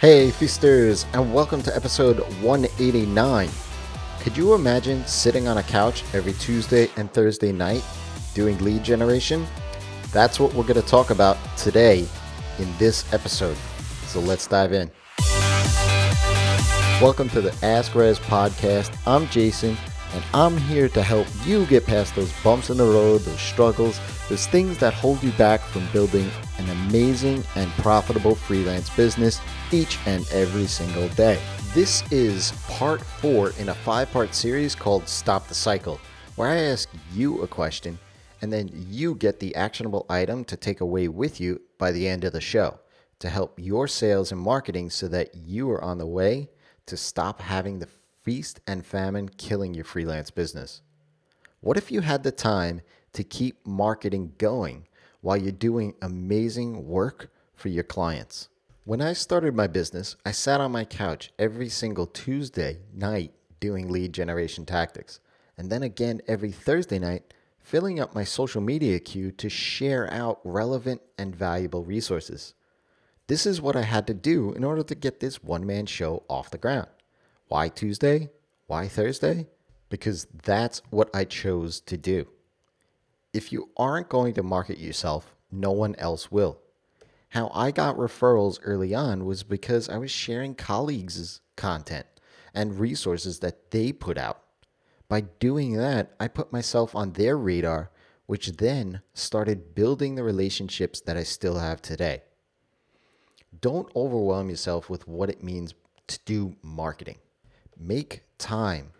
Hey, feasters, and welcome to episode 189. Could you imagine sitting on a couch every Tuesday and Thursday night doing lead generation? That's what we're going to talk about today in this episode. So let's dive in. Welcome to the Ask Rezzz podcast. I'm Jason, and I'm here to help you get past those bumps in the road, those struggles, those things that hold you back from building an amazing and profitable freelance business each and every single day. This is part four in a five part series called Stop the Cycle, where I ask you a question and then you get the actionable item to take away with you by the end of the show to help your sales and marketing so that you are on the way to stop having the feast and famine killing your freelance business. What if you had the time to keep marketing going while you're doing amazing work for your clients? When I started my business, I sat on my couch every single Tuesday night doing lead generation tactics, and then again every Thursday night filling up my social media queue to share out relevant and valuable resources. This is what I had to do in order to get this one man show off the ground. Why Tuesday? Why Thursday? Because that's what I chose to do. If you aren't going to market yourself, no one else will. How I got referrals early on was because I was sharing colleagues' content and resources that they put out. By doing that, I put myself on their radar, which then started building the relationships that I still have today. Don't overwhelm yourself with what it means to do marketing. Make time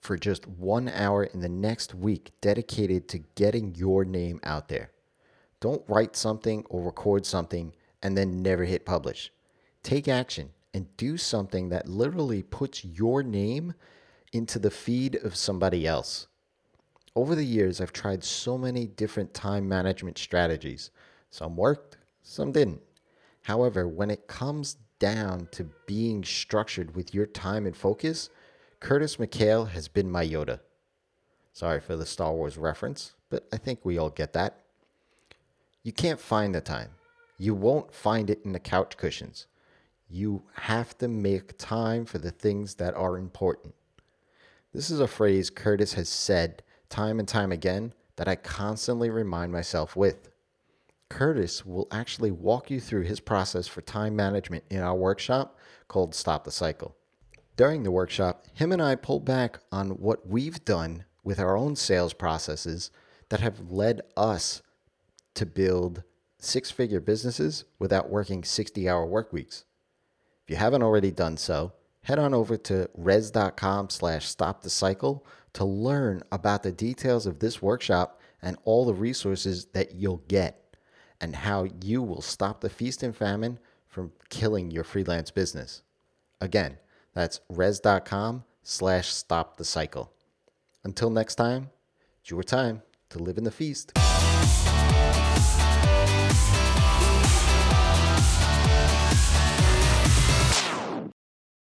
for just one hour in the next week dedicated to getting your name out there. Don't write something or record something and then never hit publish. Take action and do something that literally puts your name into the feed of somebody else. Over the years, I've tried so many different time management strategies. Some worked, some didn't. However, when it comes down to being structured with your time and focus, Curtis McHale has been my Yoda. Sorry for the Star Wars reference, but I think we all get that. You can't find the time. You won't find it in the couch cushions. You have to make time for the things that are important. This is a phrase Curtis has said time and time again that I constantly remind myself with. Curtis will actually walk you through his process for time management in our workshop called Stop the Cycle. During the workshop, him and I pull back on what we've done with our own sales processes that have led us to build six figure businesses without working 60 hour work weeks. If you haven't already done so, head on over to rezzz.com slash stop the cycle to learn about the details of this workshop and all the resources that you'll get and how you will stop the feast and famine from killing your freelance business. Again, that's rezzz.com slash stop the cycle. Until next time, it's your time to live in the feast.